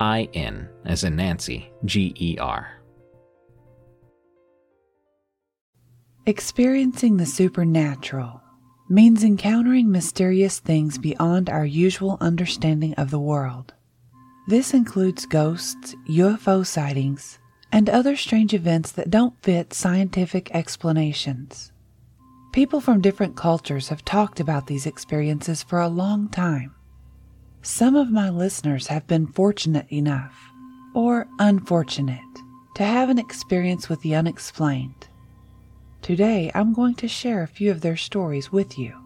I N as in Nancy, G E R. Experiencing the supernatural means encountering mysterious things beyond our usual understanding of the world. This includes ghosts, UFO sightings, and other strange events that don't fit scientific explanations. People from different cultures have talked about these experiences for a long time. Some of my listeners have been fortunate enough, or unfortunate, to have an experience with the unexplained. Today, I'm going to share a few of their stories with you.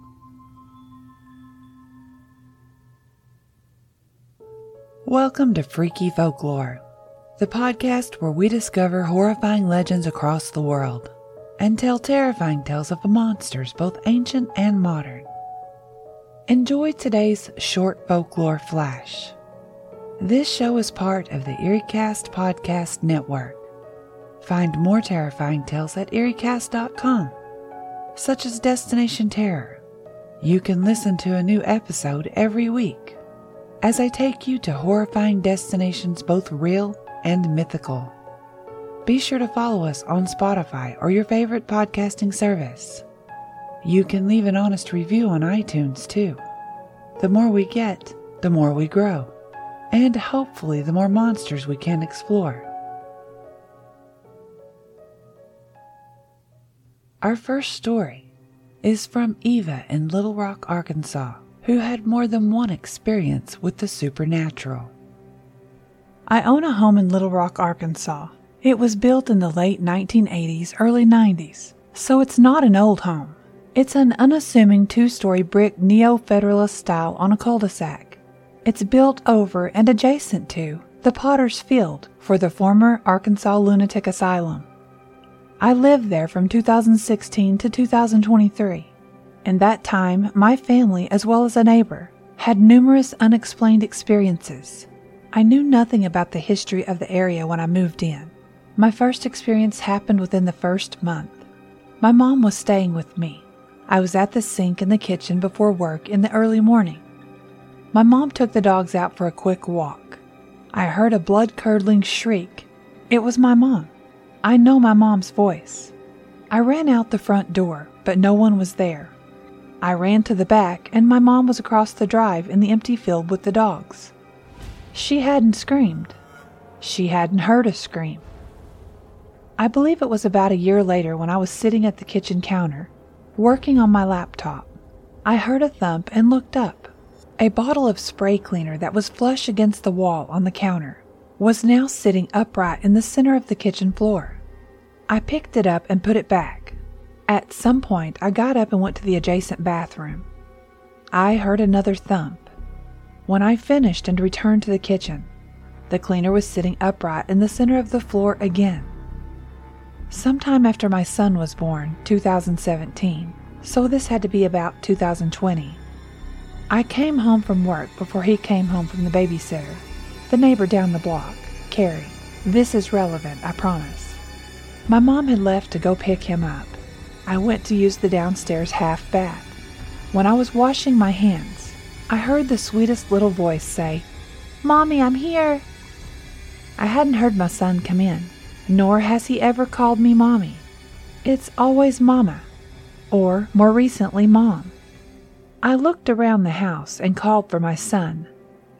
Welcome to Freaky Folklore, the podcast where we discover horrifying legends across the world and tell terrifying tales of monsters both ancient and modern. Enjoy today's short folklore flash. This show is part of the EerieCast Podcast Network. Find more terrifying tales at EerieCast.com, such as Destination Terror. You can listen to a new episode every week as I take you to horrifying destinations both real and mythical. Be sure to follow us on Spotify or your favorite podcasting service. You can leave an honest review on iTunes too. The more we get, the more we grow, and hopefully the more monsters we can explore. Our first story is from Eva in Little Rock, Arkansas, who had more than one experience with the supernatural. I own a home in Little Rock, Arkansas. It was built in the late 1980s, early 90s, so it's not an old home. It's an unassuming two story brick neo federalist style on a cul de sac. It's built over and adjacent to the Potter's Field for the former Arkansas Lunatic Asylum. I lived there from 2016 to 2023. In that time, my family, as well as a neighbor, had numerous unexplained experiences. I knew nothing about the history of the area when I moved in. My first experience happened within the first month. My mom was staying with me. I was at the sink in the kitchen before work in the early morning. My mom took the dogs out for a quick walk. I heard a blood curdling shriek. It was my mom. I know my mom's voice. I ran out the front door, but no one was there. I ran to the back, and my mom was across the drive in the empty field with the dogs. She hadn't screamed. She hadn't heard a scream. I believe it was about a year later when I was sitting at the kitchen counter, working on my laptop. I heard a thump and looked up. A bottle of spray cleaner that was flush against the wall on the counter was now sitting upright in the center of the kitchen floor. I picked it up and put it back. At some point, I got up and went to the adjacent bathroom. I heard another thump. When I finished and returned to the kitchen, the cleaner was sitting upright in the center of the floor again. Sometime after my son was born, 2017, so this had to be about 2020. I came home from work before he came home from the babysitter, the neighbor down the block, Carrie. This is relevant, I promise. My mom had left to go pick him up. I went to use the downstairs half bath. When I was washing my hands, I heard the sweetest little voice say, Mommy, I'm here. I hadn't heard my son come in, nor has he ever called me Mommy. It's always Mama, or more recently, Mom. I looked around the house and called for my son.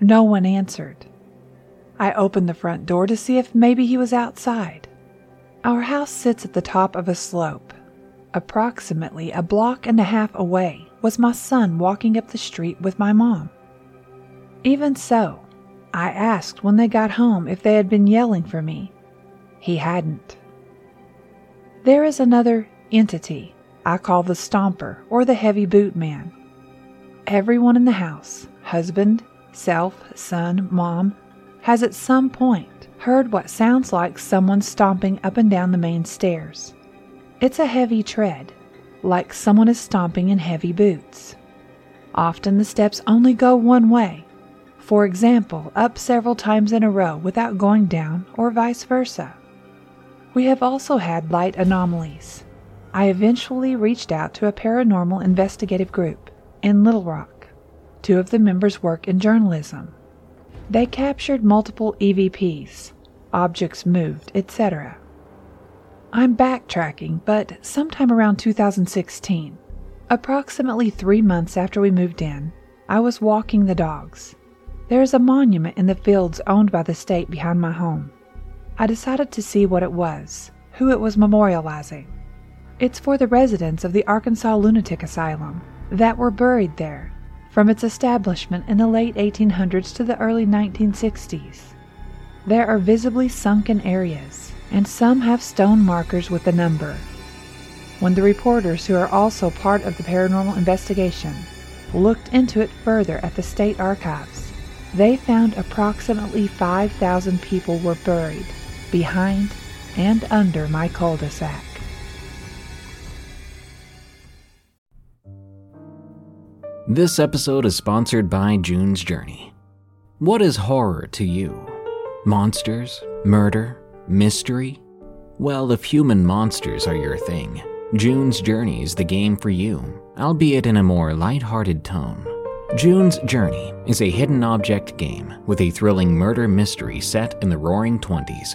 No one answered. I opened the front door to see if maybe he was outside. Our house sits at the top of a slope. Approximately a block and a half away was my son walking up the street with my mom. Even so, I asked when they got home if they had been yelling for me. He hadn't. There is another entity I call the stomper or the heavy boot man. Everyone in the house husband, self, son, mom has at some point heard what sounds like someone stomping up and down the main stairs. It's a heavy tread, like someone is stomping in heavy boots. Often the steps only go one way, for example, up several times in a row without going down, or vice versa. We have also had light anomalies. I eventually reached out to a paranormal investigative group in Little Rock. Two of the members work in journalism. They captured multiple EVPs, objects moved, etc. I'm backtracking, but sometime around 2016, approximately three months after we moved in, I was walking the dogs. There is a monument in the fields owned by the state behind my home. I decided to see what it was, who it was memorializing. It's for the residents of the Arkansas Lunatic Asylum that were buried there from its establishment in the late 1800s to the early 1960s. There are visibly sunken areas, and some have stone markers with a number. When the reporters, who are also part of the paranormal investigation, looked into it further at the state archives, they found approximately 5,000 people were buried behind and under my cul de sac. This episode is sponsored by June's Journey. What is horror to you? Monsters? Murder? Mystery? Well, if human monsters are your thing, June's Journey is the game for you, albeit in a more light-hearted tone. June's Journey is a hidden object game with a thrilling murder mystery set in the roaring 20s.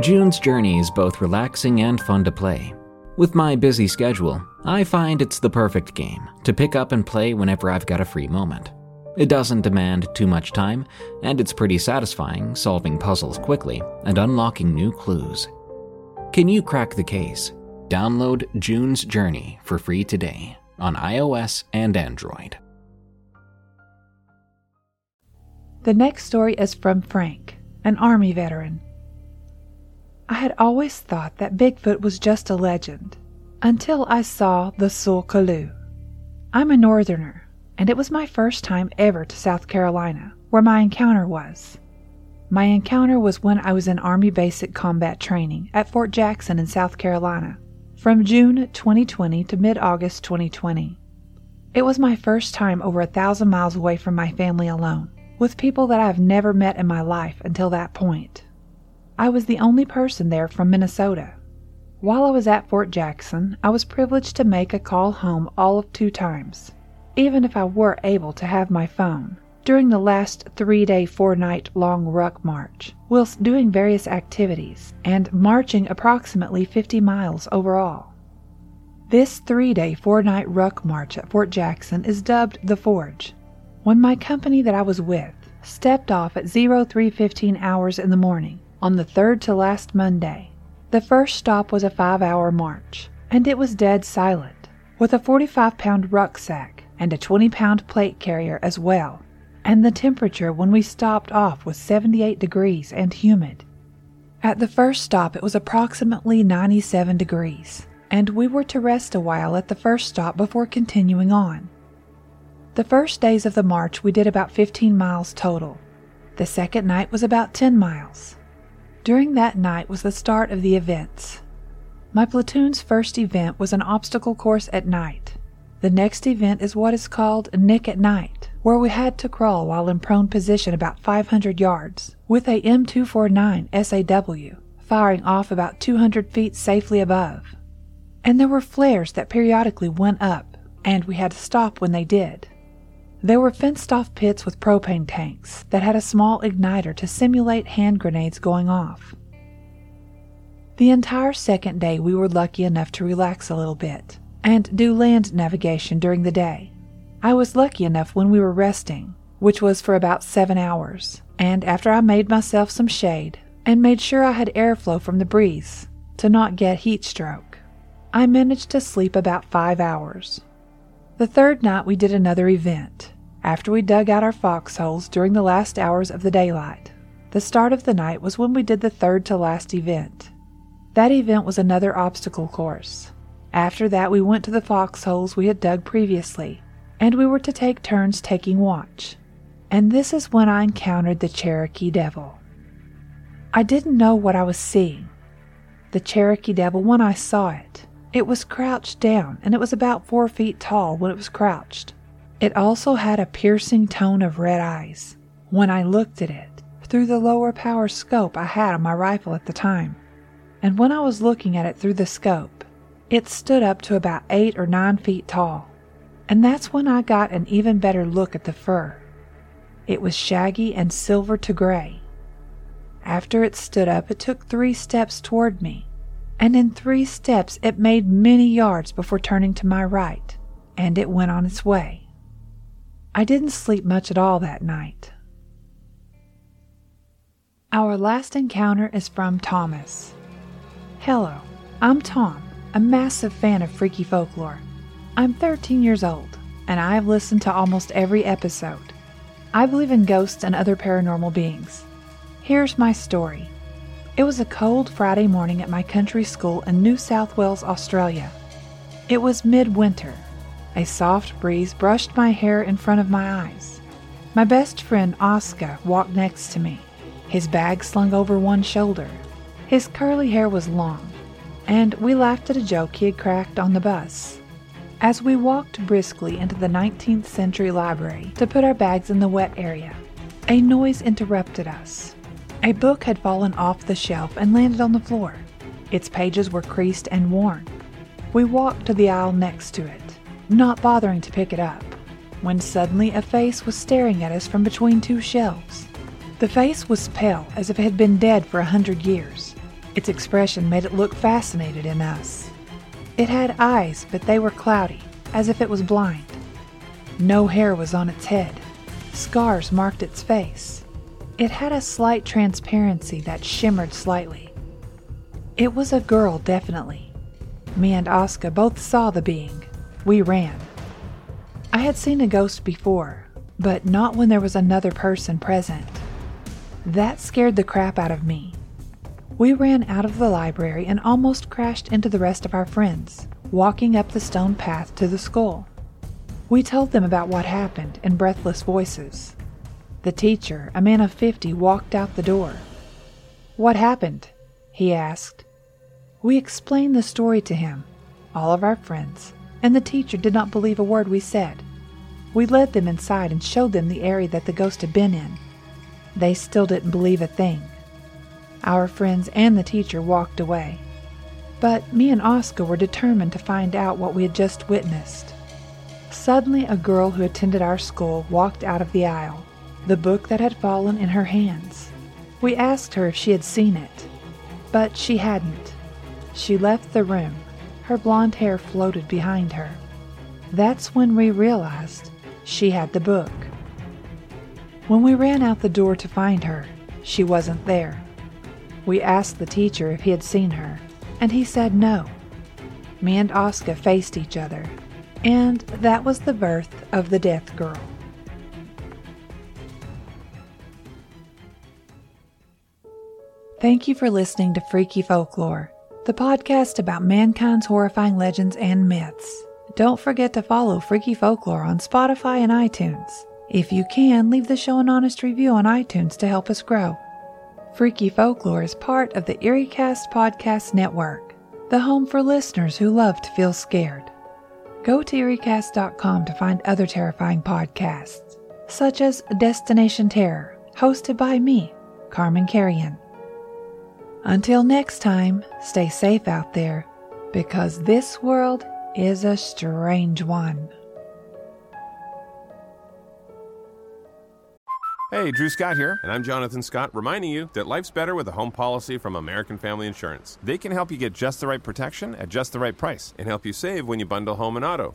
June's Journey is both relaxing and fun to play, with my busy schedule, I find it's the perfect game to pick up and play whenever I've got a free moment. It doesn't demand too much time, and it's pretty satisfying solving puzzles quickly and unlocking new clues. Can you crack the case? Download June's Journey for free today on iOS and Android. The next story is from Frank, an Army veteran. I had always thought that Bigfoot was just a legend until I saw the Tsul'kalu. I'm a northerner, and it was my first time ever to South Carolina, where my encounter was. My encounter was when I was in Army Basic Combat Training at Fort Jackson in South Carolina from June 2020 to mid August 2020. It was my first time over a thousand miles away from my family alone, with people that I've never met in my life until that point. I was the only person there from Minnesota. While I was at Fort Jackson, I was privileged to make a call home all of two times, even if I were able to have my phone, during the last three day, four night long ruck march, whilst doing various activities and marching approximately 50 miles overall. This three day, four night ruck march at Fort Jackson is dubbed the Forge. When my company that I was with stepped off at 0315 hours in the morning, on the third to last Monday. The first stop was a five hour march, and it was dead silent, with a 45 pound rucksack and a 20 pound plate carrier as well, and the temperature when we stopped off was 78 degrees and humid. At the first stop, it was approximately 97 degrees, and we were to rest a while at the first stop before continuing on. The first days of the march, we did about 15 miles total. The second night was about 10 miles. During that night was the start of the events. My platoon's first event was an obstacle course at night. The next event is what is called NIC at Night, where we had to crawl while in prone position about 500 yards with a M249 SAW firing off about 200 feet safely above. And there were flares that periodically went up, and we had to stop when they did. There were fenced off pits with propane tanks that had a small igniter to simulate hand grenades going off. The entire second day, we were lucky enough to relax a little bit and do land navigation during the day. I was lucky enough when we were resting, which was for about seven hours, and after I made myself some shade and made sure I had airflow from the breeze to not get heat stroke, I managed to sleep about five hours. The third night, we did another event after we dug out our foxholes during the last hours of the daylight. The start of the night was when we did the third to last event. That event was another obstacle course. After that, we went to the foxholes we had dug previously, and we were to take turns taking watch. And this is when I encountered the Cherokee Devil. I didn't know what I was seeing. The Cherokee Devil, when I saw it, it was crouched down, and it was about four feet tall when it was crouched. It also had a piercing tone of red eyes when I looked at it through the lower power scope I had on my rifle at the time. And when I was looking at it through the scope, it stood up to about eight or nine feet tall. And that's when I got an even better look at the fur. It was shaggy and silver to gray. After it stood up, it took three steps toward me and in three steps it made many yards before turning to my right, and it went on its way. I didn't sleep much at all that night. Our last encounter is from Thomas. Hello, I'm Tom, a massive fan of freaky folklore. I'm 13 years old, and I have listened to almost every episode. I believe in ghosts and other paranormal beings. Here's my story. It was a cold Friday morning at my country school in New South Wales, Australia. It was midwinter. A soft breeze brushed my hair in front of my eyes. My best friend Oscar walked next to me, his bag slung over one shoulder. His curly hair was long, and we laughed at a joke he had cracked on the bus. As we walked briskly into the 19th century library to put our bags in the wet area, a noise interrupted us. A book had fallen off the shelf and landed on the floor. Its pages were creased and worn. We walked to the aisle next to it, not bothering to pick it up, when suddenly a face was staring at us from between two shelves. The face was pale, as if it had been dead for a hundred years. Its expression made it look fascinated in us. It had eyes, but they were cloudy, as if it was blind. No hair was on its head. Scars marked its face. It had a slight transparency that shimmered slightly. It was a girl, definitely. Me and Oscar both saw the being. We ran. I had seen a ghost before, but not when there was another person present. That scared the crap out of me. We ran out of the library and almost crashed into the rest of our friends, walking up the stone path to the school. We told them about what happened in breathless voices. The teacher, a man of fifty, walked out the door. What happened? he asked. We explained the story to him, all of our friends, and the teacher did not believe a word we said. We led them inside and showed them the area that the ghost had been in. They still didn't believe a thing. Our friends and the teacher walked away. But me and Oscar were determined to find out what we had just witnessed. Suddenly, a girl who attended our school walked out of the aisle the book that had fallen in her hands. We asked her if she had seen it, but she hadn't. She left the room. Her blonde hair floated behind her. That's when we realized she had the book. When we ran out the door to find her, she wasn't there. We asked the teacher if he had seen her, and he said no. Me and Oscar faced each other, and that was the birth of the Death Girl. Thank you for listening to Freaky Folklore. the podcast about mankind's horrifying legends and myths. Don't forget to follow Freaky Folklore on Spotify and iTunes. If you can, leave the show an honest review on iTunes to help us grow. Freaky Folklore is part of the EerieCast Podcast Network, the home for listeners who love to feel scared. Go to EerieCast.com to find other terrifying podcasts, such as Destination Terror, hosted by me, Carman Carrion. Until next time, stay safe out there, because this world is a strange one. Hey, Drew Scott here, and I'm Jonathan Scott, reminding you that life's better with a home policy from American Family Insurance. They can help you get just the right protection at just the right price and help you save when you bundle home and auto.